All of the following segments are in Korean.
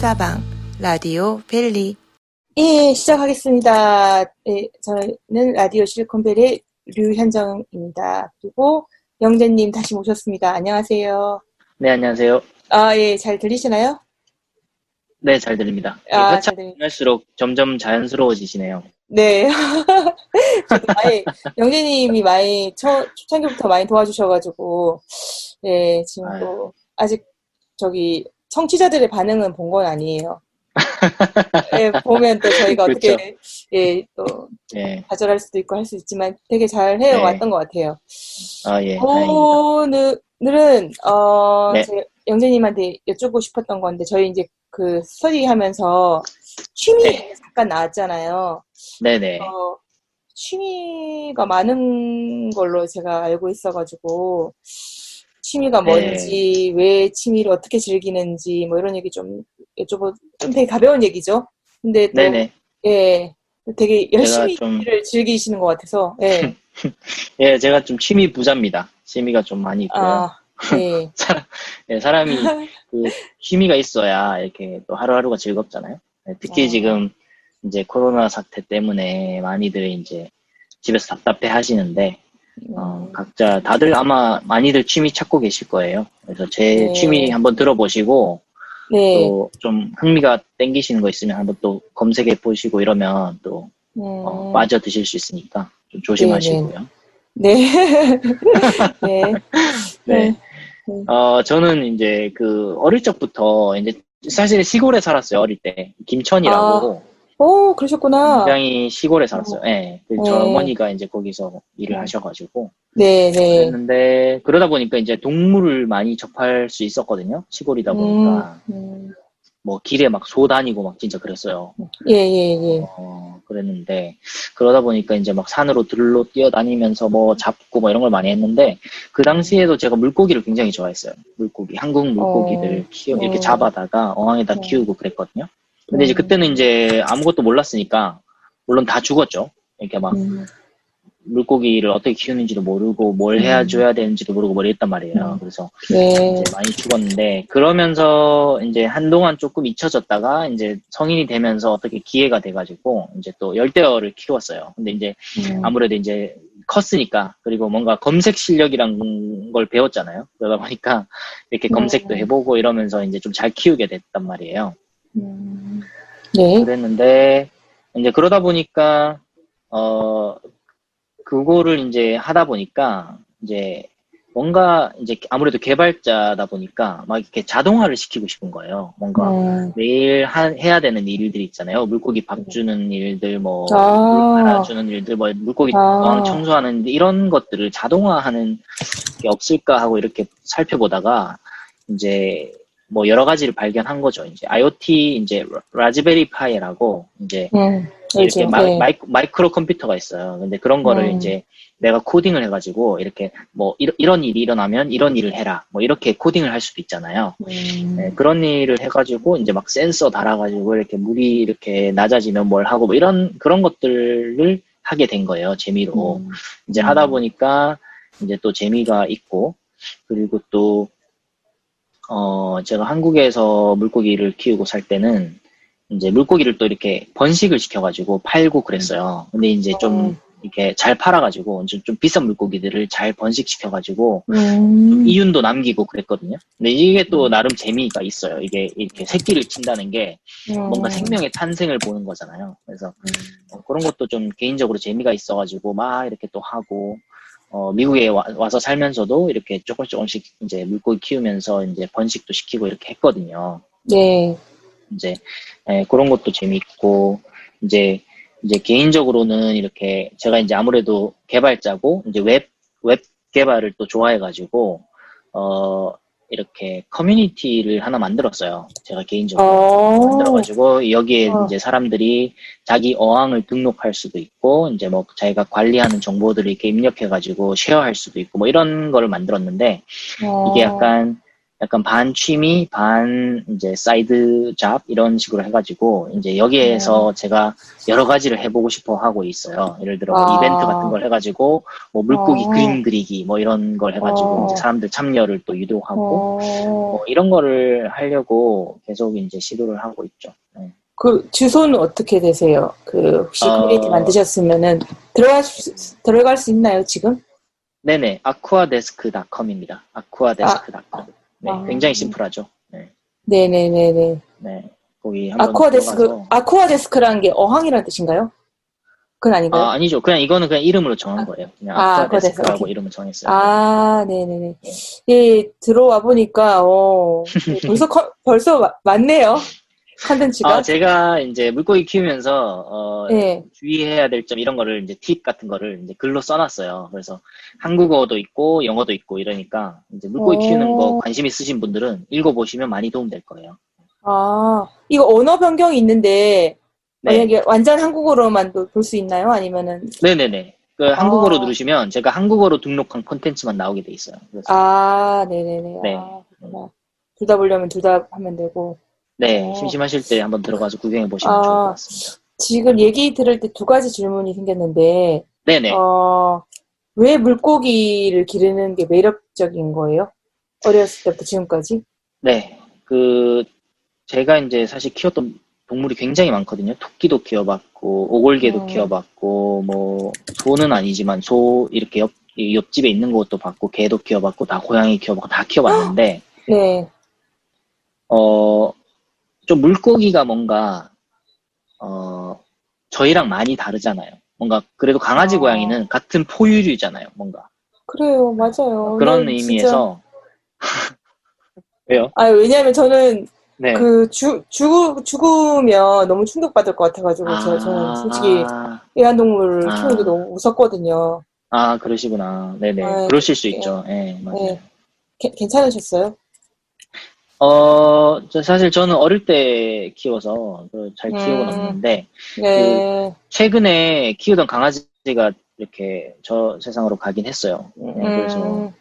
수다방 라디오 벨리 예, 시작하겠습니다. 예, 저는 라디오 실리콘벨의 류현정입니다. 그리고 영재님 다시 모셨습니다. 안녕하세요. 네, 안녕하세요. 아, 예, 잘 들리시나요? 네, 잘 들립니다. 아, 아, 잘 들립니다. 할수록 점점 자연스러워지시네요. 네. 많이, 영재님이 많이, 초, 초창기부터 많이 도와주셔가지고, 예, 지금 아유. 또, 아직, 저기, 청취자들의 반응은 본 건 아니에요. 예, 보면 또 저희가 어떻게, 그렇죠. 예, 또, 네. 좌절할 수도 있고 할 수 있지만 되게 잘 해왔던 것 같아요. 아, 예. 오늘은, 어, 네. 영재님한테 여쭙고 싶었던 건데, 저희 이제 그 스터디 하면서 취미 네. 잠깐 나왔잖아요. 네네. 어, 취미가 많은 걸로 제가 알고 있어가지고, 취미가 네. 뭔지, 왜 취미를 어떻게 즐기는지, 뭐 이런 얘기 좀 여쭤보, 좀 되게 가벼운 얘기죠. 근데 또, 네네. 예, 되게 열심히 좀- 취미를 즐기시는 것 같아서, 예. 예, 제가 좀 취미 부자입니다. 취미가 좀 많이 있고요. 아, 예. 사람, 예, 사람이 그 취미가 있어야 이렇게 또 하루하루가 즐겁잖아요. 예, 특히 어. 지금 이제 코로나 사태 때문에 많이들 이제 집에서 답답해 하시는데, 어, 음, 각자 다들 아마 많이들 취미 찾고 계실 거예요. 그래서 제 네. 취미 한번 들어보시고, 네. 또좀 흥미가 땡기시는 거 있으면 한번 또 검색해 보시고 이러면 또 음, 어, 빠져 드실 수 있으니까 좀 조심하시고요. 네. 네. 네. 네. 어, 저는 이제 그 어릴 적부터 이제 사실 시골에 살았어요, 어릴 때. 김천이라고 오, 그러셨구나. 굉장히 시골에 살았어요. 예. 그저 네. 어머니가 이제 거기서 일을 하셔가지고. 네, 네. 그랬는데 그러다 보니까 이제 동물을 많이 접할 수 있었거든요. 시골이다 보니까. 음, 뭐 길에 막 소 다니고 막 진짜 그랬어요. 예, 예, 예. 어, 그랬는데, 그러다 보니까 이제 막 산으로 들로 뛰어다니면서 뭐 잡고 뭐 이런 걸 많이 했는데, 그 당시에도 제가 물고기를 굉장히 좋아했어요. 물고기. 한국 물고기들 어, 키워, 이렇게 어. 잡아다가 어항에다 어. 키우고 그랬거든요. 근데 이제 음. 그때는 이제 아무것도 몰랐으니까, 물론 다 죽었죠. 이렇게 막 음, 물고기를 어떻게 키우는지도 모르고 뭘 해야 음. 줘야 되는지도 모르고 뭐 이랬단 말이에요. 음. 그래서 네. 이제 많이 죽었는데 그러면서 이제 한동안 조금 잊혀졌다가 이제 성인이 되면서 어떻게 기회가 돼가지고 이제 또 열대어를 키웠어요. 근데 이제 음, 아무래도 이제 컸으니까 그리고 뭔가 검색 실력이란 걸 배웠잖아요. 그러다 보니까 이렇게 검색도 음. 해보고 이러면서 이제 좀 잘 키우게 됐단 말이에요. 음, 네. 그랬는데 이제 그러다 보니까 어 그거를 이제 하다 보니까 이제 뭔가 이제 아무래도 개발자다 보니까 막 이렇게 자동화를 시키고 싶은 거예요. 뭔가 음, 매일 하- 해야 되는 일들이 있잖아요. 물고기 밥 주는 일들, 뭐, 아. 물 갈아주는 일들, 뭐, 물고기 아. 청소하는 일, 이런 것들을 자동화하는 게 없을까 하고 이렇게 살펴보다가, 이제, 뭐, 여러 가지를 발견한 거죠. 이제, IoT, 이제, Raspberry Pi라고, 이제, 음, 이렇게 알죠. 마, 네. 마이, 마이크로컴퓨터가 있어요. 근데 그런 거를 음. 이제 내가 코딩을 해가지고 이렇게 뭐 이런, 이런 일이 일어나면 이런 일을 해라. 뭐 이렇게 코딩을 할 수도 있잖아요. 음, 네, 그런 일을 해가지고 이제 막 센서 달아가지고 이렇게 물이 이렇게 낮아지면 뭘 하고 뭐 이런 그런 것들을 하게 된 거예요. 재미로. 음, 이제 음. 하다 보니까 이제 또 재미가 있고 그리고 또 어, 제가 한국에서 물고기를 키우고 살 때는 이제 물고기를 또 이렇게 번식을 시켜가지고 팔고 그랬어요. 근데 이제 좀 어. 이렇게 잘 팔아가지고 좀, 좀 비싼 물고기들을 잘 번식시켜가지고 음, 이윤도 남기고 그랬거든요. 근데 이게 또 나름 재미가 있어요. 이게 이렇게 새끼를 친다는 게 뭔가 음, 생명의 탄생을 보는 거잖아요. 그래서 음, 어, 그런 것도 좀 개인적으로 재미가 있어가지고 막 이렇게 또 하고 어, 미국에 와, 서 살면서도 이렇게 조금씩 조금씩 이제 물고기 키우면서 이제 번식도 시키고 이렇게 했거든요. 네. 이제 예, 그런 것도 재밌고 이제 이제 개인적으로는 이렇게 제가 이제 아무래도 개발자고 이제 웹 웹 개발을 또 좋아해가지고 어 이렇게 커뮤니티를 하나 만들었어요. 제가 개인적으로. 어, 만들어가지고 여기에 어. 이제 사람들이 자기 어항을 등록할 수도 있고 이제 뭐 자기가 관리하는 정보들을 이렇게 입력해가지고 share할 수도 있고 뭐 이런 거를 만들었는데 어, 이게 약간 약간 반 취미, 반 이제 side job 이런 식으로 해가지고 이제 여기에서 제가 여러 가지를 해보고 싶어 하고 있어요. 예를 들어 뭐 아. 이벤트 같은 걸 해가지고 뭐 물고기 어. 그림 그리기 뭐 이런 걸 해가지고 어. 이제 사람들 참여를 또 유도하고 어, 뭐 이런 거를 하려고 계속 이제 시도를 하고 있죠. 네. 그 주소는 어떻게 되세요? 그 혹시 어. 커뮤니티 만드셨으면은 들어갈 수, 들어갈 수 있나요 지금? 네네 aquadesk.com입니다. aquadesk.com. 네, 아. 굉장히 심플하죠. 네, 네네네네. 네. 거기 아쿠아데스크 아쿠아데스크라는 게 어항이라는 뜻인가요? 그건 아닌가요? 아, 아니죠. 그냥 이거는 그냥 이름으로 정한 거예요. 그냥 아, Aquadesk라고. 이름을 정했어요. 아, 네네네. 예, 들어와 보니까, 어, 예, 벌써, 커- 벌써 마- 많네요. 컨텐츠가. 아, 제가 이제 물고기 키우면서 어, 네. 주의해야 될 점 이런 거를 이제 팁 같은 거를 이제 글로 써놨어요. 그래서 한국어도 있고 영어도 있고 이러니까 이제 물고기 오. 키우는 거 관심 있으신 분들은 읽어보시면 많이 도움 될 거예요. 아, 이거 언어 변경이 있는데, 네, 만약에 완전 한국어로만 볼 수 있나요? 아니면은, 네네네. 그 한국어로 아. 누르시면 제가 한국어로 등록한 콘텐츠만 나오게 돼 있어요. 그래서 아, 네네네. 네. 아, 그렇구나. 둘다 보려면 둘 다 하면 되고. 네, 어. 심심하실 때 한번 들어가서 구경해 보시면 아. 좋을 것 같습니다. 지금 얘기 들을 때 두 가지 질문이 생겼는데, 네네. 어, 왜 물고기를 기르는 게 매력적인 거예요? 어렸을 때부터 지금까지? 네, 그 제가 이제 사실 키웠던 동물이 굉장히 많거든요. 토끼도 키워봤고 오골개도 음. 키워봤고 뭐 소는 아니지만 소 이렇게 옆이 옆집에 있는 것도 봤고 개도 키워봤고 다 고양이 키워봤고 다 키워봤는데 네. 어 좀 물고기가 뭔가 어 저희랑 많이 다르잖아요. 뭔가 그래도 강아지 어. 고양이는 같은 포유류잖아요. 뭔가 그래요, 맞아요. 그런 난 진짜- 의미에서 왜요? 아, 왜냐면 저는 네. 그 죽, 죽, 죽으면 너무 충격받을 것 같아가지고, 저, 저는 솔직히 아, 애완동물을 아. 키우는 게 너무 무섭거든요. 아, 그러시구나. 네네. 아, 그러실 수 있죠. 예, 맞아요. 네. 게- 괜찮으셨어요? 어, 저 사실 저는 어릴 때 키워서 그잘 기억은 음. 없는데, 네. 최근에 키우던 강아지가 이렇게 저 세상으로 가긴 했어요. 네, 그래서 음,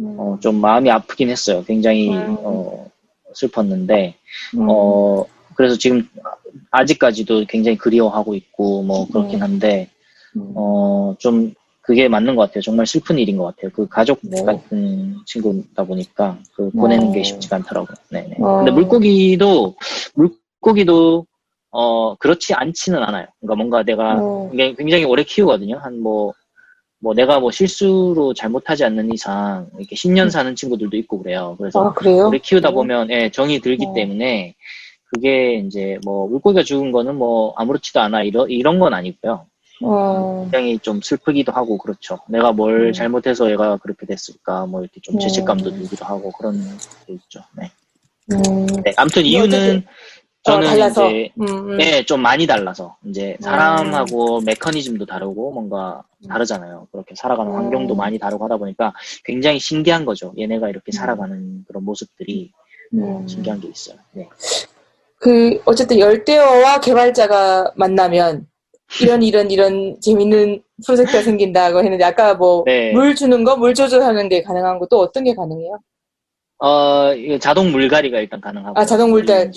음, 어, 좀 마음이 아프긴 했어요. 굉장히 음. 어, 슬펐는데, 음. 어, 그래서 지금 아직까지도 굉장히 그리워하고 있고, 뭐, 그렇긴 음. 한데, 음. 어, 좀, 그게 맞는 것 같아요. 정말 슬픈 일인 것 같아요. 그 가족 네. 같은 친구다 보니까, 그 보내는 어. 게 쉽지가 않더라고요. 네네. 어. 근데 물고기도, 물고기도, 어, 그렇지 않지는 않아요. 그러니까 뭔가 내가 굉장히 오래 키우거든요. 한 뭐, 뭐 내가 뭐 실수로 잘못하지 않는 이상, 이렇게 10년 사는 친구들도 있고 그래요. 그래서 음. 아, 그래요? 오래 키우다 네. 보면 예, 정이 들기 어. 때문에 그게 이제 뭐 물고기가 죽은 거는 뭐 아무렇지도 않아 이런 이런 건 아니고요. 어, 굉장히 좀 슬프기도 하고 그렇죠. 내가 뭘 음. 잘못해서 얘가 그렇게 됐을까 뭐 이렇게 좀 음. 죄책감도 들기도 하고 그런 게 있죠. 네. 음, 네, 아무튼 근데 이유는 어쨌든, 저는 어, 달라서. 이제 음, 음. 네, 좀 많이 달라서 이제 사람하고 메커니즘도 다르고 뭔가 음. 다르잖아요. 그렇게 살아가는 음. 환경도 많이 다르고 하다 보니까 굉장히 신기한 거죠. 얘네가 이렇게 음. 살아가는 그런 모습들이 어, 음. 신기한 게 있어요. 네. 그, 어쨌든 열대어와 개발자가 만나면, 이런, 이런, 이런 재밌는 프로젝트가 생긴다고 했는데, 아까 뭐, 네. 물 주는 거, 물 조절하는 게 가능한 거, 또 어떤 게 가능해요? 어, 자동 물갈이가 일단 가능하고. 아, 자동 굴갈이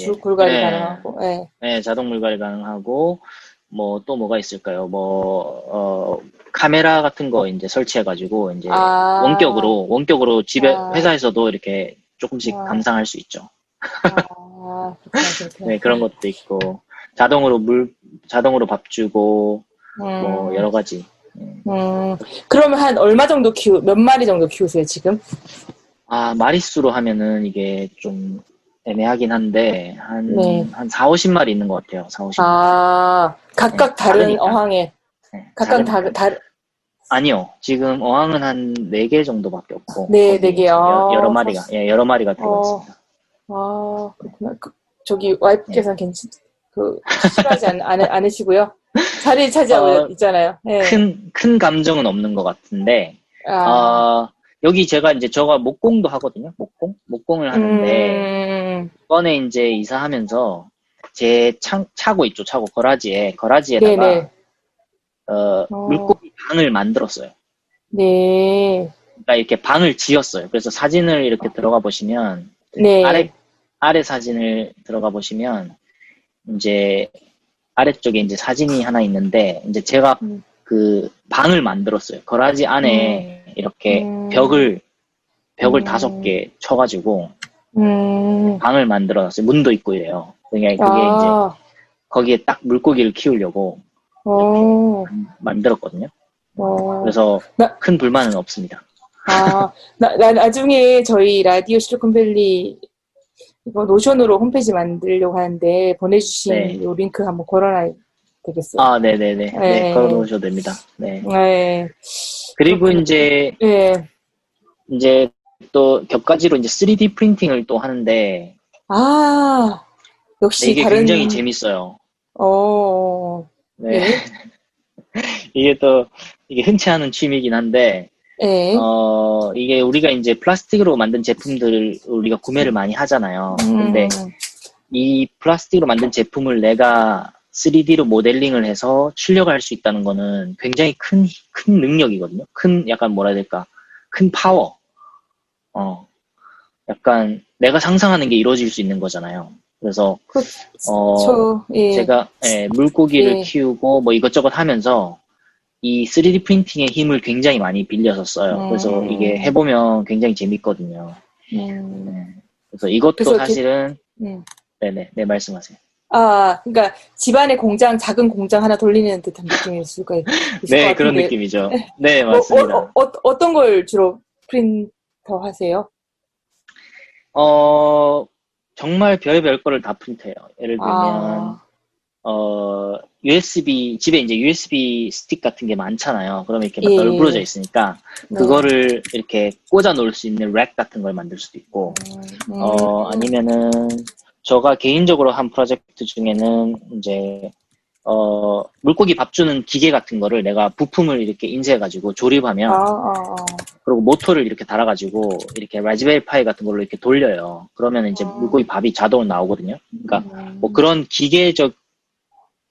네, 가능하고, 예. 네, 자동 물갈이 가능하고, 뭐, 또 뭐가 있을까요? 뭐, 어, 카메라 같은 거 이제 설치해 가지고, 이제, 아. 원격으로, 원격으로 집에, 아. 회사에서도 이렇게 조금씩 아. 감상할 수 있죠. 아, 그렇구나, 그렇구나. 네, 그런 것도 있고, 자동으로 물, 자동으로 밥 주고, 뭐, 음, 여러 가지. 음, 그러면 한 얼마 정도 키우, 몇 마리 정도 키우세요, 지금? 아, 마리수로 하면은 이게 좀 애매하긴 한데, 한, 네. 한 4, 50마리 있는 것 같아요. 4, 50마리. 아, 각각 네, 다른 다르니까. 어항에, 네, 각각 다른- 다, 다, 아니요. 지금 어항은 한 4개 정도밖에 없고. 네, 거기 네 개. 여, 아, 여러 마리가, 예, 여러 마리가 들어가 어. 있습니다. 아, 그렇구나. 그, 저기, 와이프께서는 네. 괜찮, 그, 싫어하지 않, 않, 않 으시고요? 자리 차지하고 어, 있잖아요. 네. 큰, 큰 감정은 없는 것 같은데, 아, 어, 여기 제가 이제 저가 목공도 하거든요. 목공? 목공을 하는데, 음, 이번에 이제 이사하면서 제 창, 차고 있죠. 차고, 거라지에, 거라지에다가, 네네. 어, 어. 물고기 방을 만들었어요. 네. 그러니까 이렇게 방을 지었어요. 그래서 사진을 이렇게 들어가 보시면 네. 아래 아래 사진을 들어가 보시면 이제 아래쪽에 이제 사진이 하나 있는데 이제 제가 음. 그 방을 만들었어요. 거라지 안에 이렇게 음. 벽을 벽을 음. 다섯 개 쳐가지고 음. 방을 만들어놨어요. 문도 있고 이래요. 그게 그게 이제 아, 거기에 딱 물고기를 키우려고 어, 만들었거든요. 어. 그래서 나- 큰 불만은 없습니다. 아, 나, 나 나중에 저희 라디오 실리콘밸리 이거 노션으로 홈페이지 만들려고 하는데 보내주신 네. 요 링크 한번 걸어놔야 되겠어요. 아, 네네네. 네, 네. 걸어놓으셔도 됩니다. 네. 네. 그리고 그렇군요. 이제, 네. 이제 또 격가지로 이제 3D 프린팅을 또 하는데, 아, 역시 이게 다른. 굉장히 재밌어요. 어, 네. 네. 이게 또, 이게 흔치 않은 취미이긴 한데, 네. 어, 이게 우리가 이제 플라스틱으로 만든 제품들을 우리가 구매를 많이 하잖아요. 근데 음, 이 플라스틱으로 만든 제품을 내가 3D로 모델링을 해서 출력을 할 수 있다는 거는 굉장히 큰, 큰 능력이거든요. 큰, 약간 뭐라 해야 될까. 큰 파워. 어. 약간 내가 상상하는 게 이루어질 수 있는 거잖아요. 그래서, 그, 어, 저, 예. 제가 예, 물고기를 예. 키우고 뭐 이것저것 하면서 이 3D 프린팅의 힘을 굉장히 많이 빌려서 써요. 그래서 음. 이게 해보면 굉장히 재밌거든요. 음, 네. 그래서 이것도 그래서 사실은 음. 네네 네 말씀하세요. 아, 그러니까 집안에 공장, 작은 공장 하나 돌리는 듯한 느낌일 수가 있, 있을 네것 그런. 느낌이죠. 네 어, 맞습니다. 어, 어, 어, 떤걸 주로 프린트 하세요? 어 정말 별별 거를 다 프린트해요. 예를 들면 아, 어 USB 집에 이제 USB stick 같은 게 많잖아요. 그러면 이렇게 막 예. 널브러져 있으니까 네. 그거를 이렇게 꽂아 놓을 수 있는 rack 같은 걸 만들 수도 있고 음, 어, 아니면은, 제가 개인적으로 한 프로젝트 중에는, 이제, 어, 물고기 밥 주는 기계 같은 거를 내가 부품을 이렇게 인쇄해가지고 조립하면, 아, 아, 아. 그리고 모터를 이렇게 달아가지고, 이렇게 라즈베리 파이 같은 걸로 이렇게 돌려요. 그러면 이제 아. 물고기 밥이 자동으로 나오거든요. 그러니까, 음, 뭐 그런 기계적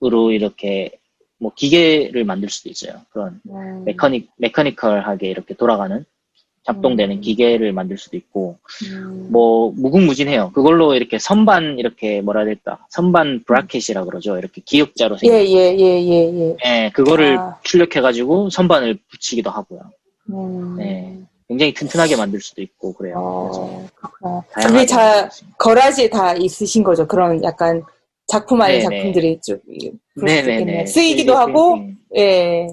으로 이렇게, 뭐 기계를 만들 수도 있어요. 그런 음, 메커닉, 메커니컬하게 이렇게 돌아가는, 작동되는 음. 기계를 만들 수도 있고, 음, 뭐 무궁무진해요. 그걸로 이렇게 선반 이렇게 뭐라 해야 될까? 선반 브라켓이라 그러죠. 이렇게 기역자로 예, 생긴. 예, 예, 예, 예. 예, 그거를 아. 출력해 가지고 선반을 붙이기도 하고요. 음, 네. 굉장히 튼튼하게 만들 수도 있고 그래요. 그래서 어, 그렇구나. 다양하게 다. 거라지에 다 있으신 거죠. 그런 약간 작품 아닌 네네. 작품들이 있겠네요. 네네네. 쓰이기도 3D 하고. 예.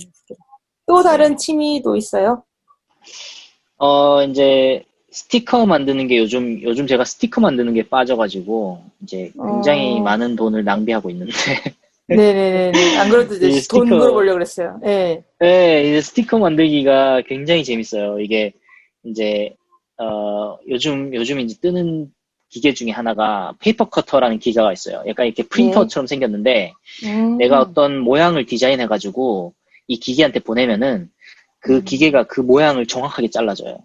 또 다른 네. 취미도 있어요? 어 이제 스티커 만드는 게 요즘 요즘 제가 스티커 만드는 게 빠져가지고 이제 굉장히 어. 많은 돈을 낭비하고 있는데. 네네네. 안 그래도 이제 이것도 물어보려고 그랬어요. 예. 네, 이제 스티커 만들기가 굉장히 재밌어요. 이게 이제 어 요즘 요즘 이제 뜨는 기계 중에 하나가 paper cutter라는 기계가 있어요. 약간 이렇게 프린터처럼 생겼는데 음. 내가 어떤 모양을 디자인해 가지고 이 기계한테 보내면은 그 음. 기계가 그 모양을 정확하게 잘라줘요.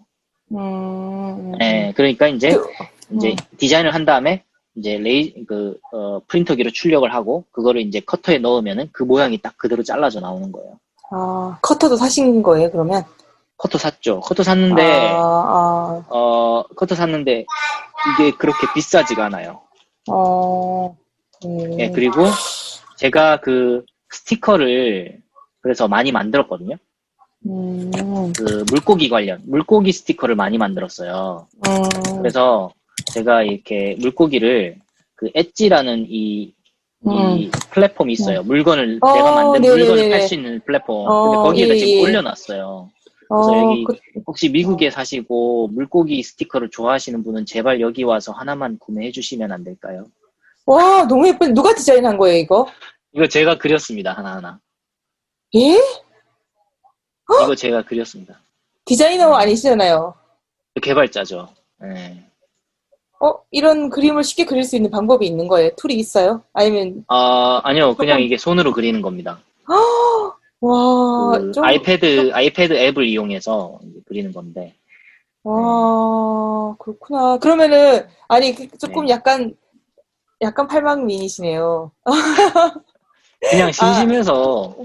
음. 네, 그러니까 이제 그- 이제 음. 디자인을 한 다음에 이제 레이 그 어, 프린터기로 출력을 하고 그거를 이제 커터에 넣으면은 그 모양이 딱 그대로 잘라져 나오는 거예요. 아, 커터도 사신 거예요, 그러면? 커터 샀죠. 커터 샀는데 아, 어, 커터 샀는데 이게 그렇게 비싸지가 않아요. 아, 어, 음. 예, 그리고 제가 그 스티커를 그래서 많이 만들었거든요. 음, 그 물고기 관련, 물고기 스티커를 많이 만들었어요. 음, 그래서 제가 이렇게 물고기를 그 엣지라는 이, 이 플랫폼이 있어요. 물건을, 음. 어, 내가 만든 네네네네. 물건을 팔 수 있는 플랫폼. 어, 근데 거기에다 예, 지금 예. 올려놨어요. 어, 그래서 여기 그, 혹시 미국에 사시고 물고기 스티커를 좋아하시는 분은 제발 여기 와서 하나만 구매해 주시면 안 될까요? 와, 너무 예쁜, 누가 디자인한 거예요, 이거? 이거 제가 그렸습니다, 하나하나. 예? 이거 제가 그렸습니다. 디자이너 아니시잖아요. 개발자죠. 네. 어, 이런 그림을 쉽게 그릴 수 있는 방법이 있는 거예요? tool이 있어요? 아니면, 아, 아니요. 그냥 이게 손으로 그리는 겁니다. 와, 그 좀, iPad, iPad 앱을 이용해서 그리는 건데. 와, 그렇구나. 그러면은, 아니, 그- 조금 네. 약간, 약간 팔방미인이시네요. 그냥 심심해서,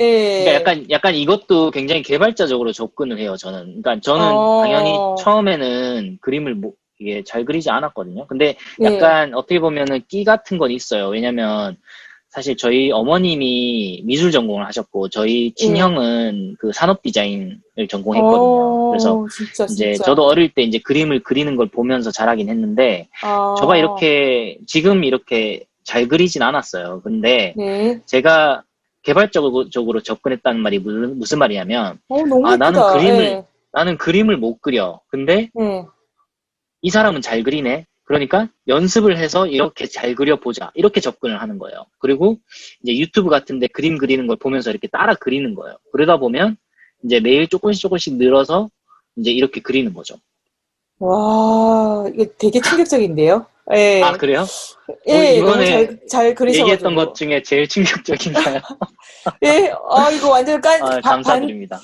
예. 그러니까 약간, 약간 이것도 굉장히 개발자적으로 접근을 해요, 저는. 그러니까 저는 어. 당연히 처음에는 그림을 못, 이게 잘 그리지 않았거든요. 근데 네. 약간 어떻게 보면은 끼 같은 건 있어요. 왜냐면 사실 저희 어머님이 미술 전공을 하셨고 저희 친형은 그 산업 디자인을 전공했거든요. 어, 그래서 진짜, 이제 진짜. 저도 어릴 때 이제 그림을 그리는 걸 보면서 자라긴 했는데 아, 저가 이렇게 지금 이렇게 잘 그리진 않았어요. 근데 네. 제가 개발적으로 적으로 접근했다는 말이 무슨, 무슨 말이냐면 어, 아, 예쁘다. 나는 그림을- 네. 나는 그림을 못 그려. 근데 네. 이 사람은 잘 그리네. 그러니까 연습을 해서 이렇게 잘 그려보자. 이렇게 접근을 하는 거예요. 그리고 이제 유튜브 같은데 그림 그리는 걸 보면서 이렇게 따라 그리는 거예요. 그러다 보면 이제 매일 조금씩 조금씩 늘어서 이제 이렇게 그리는 거죠. 와, 이게 되게 충격적인데요? 예. 아, 그래요? 예, 어, 너무 이번에 잘, 잘 그리셔가지고. 얘기했던 것 중에 제일 충격적인가요? 예, 아, 이거 완전 깐, 아, 반, 감사드립니다.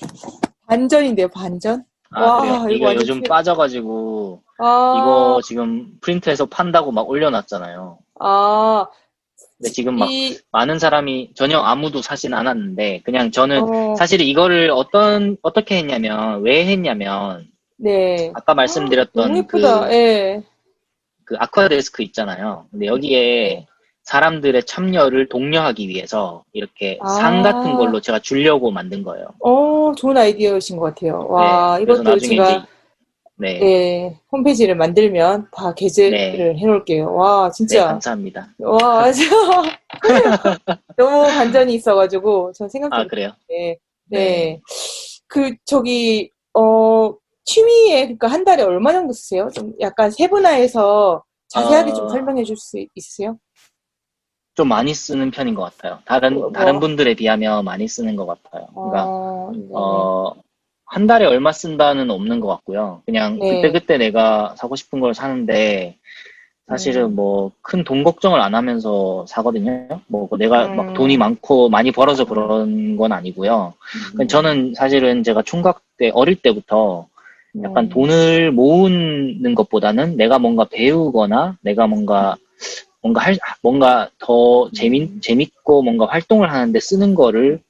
반전인데요, 반전? 아, 와, 그래요? 이거 요즘 빠져가지고 아, 이거 지금 프린트해서 판다고 막 올려놨잖아요. 아, 근데 지금 막 이, 많은 사람이 전혀 아무도 사진 않았는데 그냥 저는 어, 사실 이거를 어떤 어떻게 했냐면 왜 했냐면 네. 아까 말씀드렸던 그, 예쁘다, 예. 그 아쿠아 데스크 있잖아요. 근데 여기에 사람들의 참여를 독려하기 위해서 이렇게 아. 상 같은 걸로 제가 주려고 만든 거예요. 어, 좋은 아이디어이신 것 같아요. 와, 네, 이것도 나중에 제가, 네, 예, 홈페이지를 만들면 다 게재를 해놓을게요. 와, 네, 진짜. 감사합니다. 와. 너무 반전이 있어가지고, 전 생각도 아 그래요? 못했는데, 네. 그, 저기, 어, 취미에, 그러니까 한 달에 얼마 정도 쓰세요? 좀 약간 세분화해서 자세하게 좀 어. 설명해 줄 수 있으세요? 좀 많이 쓰는 편인 것 같아요. 다른 뭐, 다른 뭐. 분들에 비하면 많이 쓰는 것 같아요. 그러니까 어, 네. 어, 한 달에 얼마 쓴다는 없는 것 같고요. 그냥 네. 그때그때 내가 사고 싶은 걸 사는데, 사실은 음. 뭐큰 돈 걱정을 안 하면서 사거든요. 뭐 내가 음. 막 돈이 많고 많이 벌어서 그런 건 아니고요. 음. 저는 사실은 제가 총각 때 어릴 때부터 약간 음. 돈을 모으는 것보다는 내가 뭔가 배우거나 내가 뭔가 뭔가 할 뭔가 더 재밌 음. 재밌고 뭔가 활동을 하는데 쓰는 거를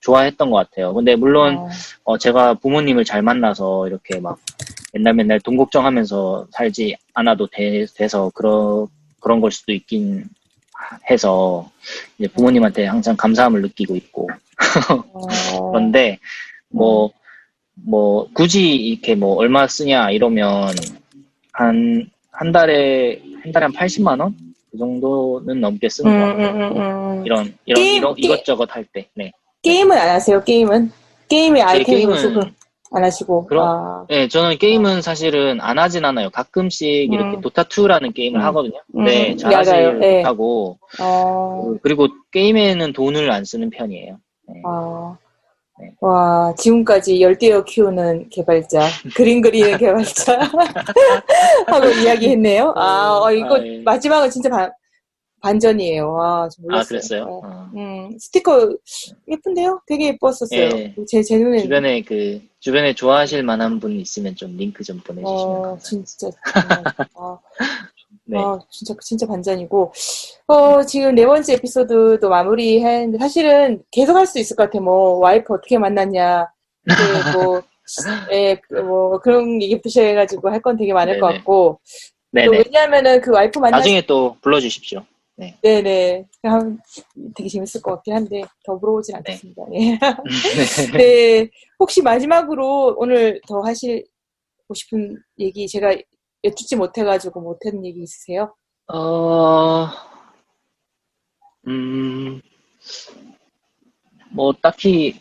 좋아했던 것 같아요. 근데 물론 어, 어, 제가 부모님을 잘 만나서 이렇게 막 맨날 맨날 돈 걱정하면서 살지 않아도 돼, 서 그런 그런 걸 수도 있긴 해서 이제 부모님한테 항상 감사함을 느끼고 있고 어, 그런데 뭐뭐 굳이 이렇게 뭐 얼마 쓰냐 이러면 한한 달에 한 달에 한 80만 원? 그 정도는 넘게 쓰는 것 음, 같아요. 음, 음, 음. 이런 이런 게임, 이런 게- 이것저것 할 때. 네. 게임은 안 하세요, 게임은? 게임의 아이템을 게임은- 안 하시고. 그럼- 아, 네, 저는 게임은 사실은 안 하진 않아요. 가끔씩 이렇게 음. 도타2라는 게임을 음. 하거든요. 근데 음, 잘하지. 네. 못하고, 어, 그- 그리고 게임에는 돈을 안 쓰는 편이에요. 네. 아, 네. 와, 지금까지 열대어 키우는 개발자, 그림 그리는 개발자 하고 이야기했네요. 아, 어, 이거 아, 예. 마지막은 진짜 반, 반전이에요. 와, 좀 아, 몰랐어요. 그랬어요? 어, 어. 음, 스티커 예쁜데요? 되게 예뻤었어요. 예. 제, 제 눈에 주변에 그, 주변에 좋아하실 만한 분 있으면 좀 링크 좀 보내주시면 어. 진짜, 정말, 아, 네. 아, 진짜, 진짜 반전이고. 어, 지금 네 번째 에피소드도 마무리 했는데, 사실은 계속 할 수 있을 것 같아. 뭐, 와이프 어떻게 만났냐. 그, 뭐, 예, 그 뭐, 그런 얘기부터 시작해가지고 할 건 되게 많을 것 네네. 같고. 또 네네. 왜냐하면은 그 와이프 만났, 나중에 또 불러주십시오. 네네. 한- 되게 재밌을 것 같긴 한데, 더 물어보진 않겠습니다. 네. 네. 네. 혹시 마지막으로 오늘 더 하시고 싶은 얘기, 제가 여쭙지 못해가지고 못한 얘기 있으세요? 어, 음, 뭐, 딱히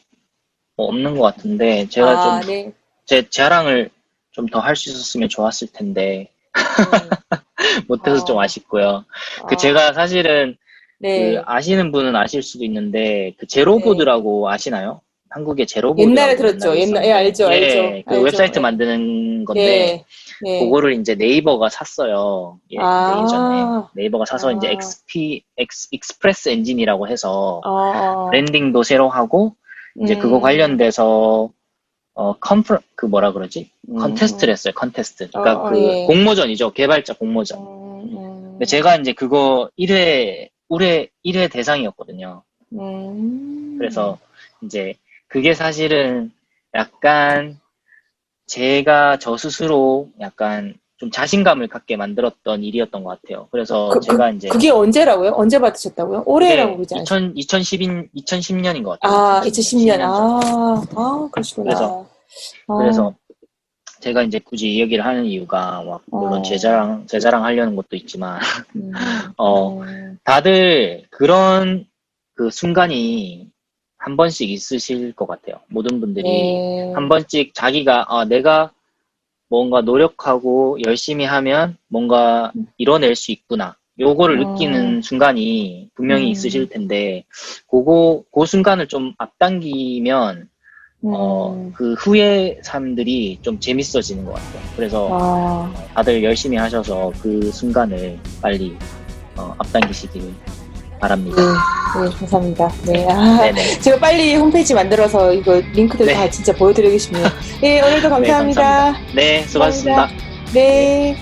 뭐 없는 것 같은데, 제가 아, 좀, 네. 제 자랑을 좀 더 할 수 있었으면 좋았을 텐데, 음. 못해서 아. 좀 아쉽고요. 그 아, 제가 사실은, 네. 그 아시는 분은 아실 수도 있는데, 그 제로보드라고 아시나요? 한국에 제로보드. 옛날에 들었죠. 옛날- 예, 알죠, 예, 알죠. 그 알죠. 웹사이트 예. 만드는 건데, 네. 네. 그거를 이제 네이버가 샀어요. 예, 아. 예전에. 네이버가 사서 아. 이제 XP, X, Express Engine이라고 해서 어, 어. branding도 새로 하고, 이제 음. 그거 관련돼서, 어, 컨프, 그 뭐라 그러지? 음. 컨테스트를 했어요, 컨테스트. 그러니까 어, 어, 그 예. 공모전이죠. 개발자 공모전. 음, 음. 근데 제가 이제 그거 1회, 올해 1회 대상이었거든요. 음. 그래서 이제 그게 사실은 약간 제가 저 스스로 약간 좀 자신감을 갖게 만들었던 일이었던 것 같아요. 그래서 그- 제가 이제 그게 언제라고요? 언제 받으셨다고요? 올해라고 그러지? 2000, 2010, 2010년인 것 같아요. 아, 2010년. 2010년. 아, 아, 그러시구나. 그래서- 아, 그래서 제가 이제 굳이 이 얘기를 하는 이유가 막 물론 어. 제 자랑 제 자랑 하려는 것도 있지만 음, 어 음, 다들 그런 그 순간이 한 번씩 있으실 것 같아요. 모든 분들이 네. 한 번씩 자기가 아, 내가 뭔가 노력하고 열심히 하면 뭔가 이뤄낼 수 있구나. 요거를 어. 느끼는 순간이 분명히 음. 있으실 텐데, 그거, 그 순간을 좀 앞당기면, 어, 음. 그 후의 삶들이 좀 재밌어지는 것 같아요. 그래서 아, 다들 열심히 하셔서 그 순간을 빨리 어, 앞당기시길 네, 바랍니다. 네, 감사합니다. 네, 아. 제가 빨리 홈페이지 만들어서 이거 링크들 네. 다 진짜 보여드리고 싶네요. 네, 오늘도 감사합니다. 네, 수고하셨습니다. 네.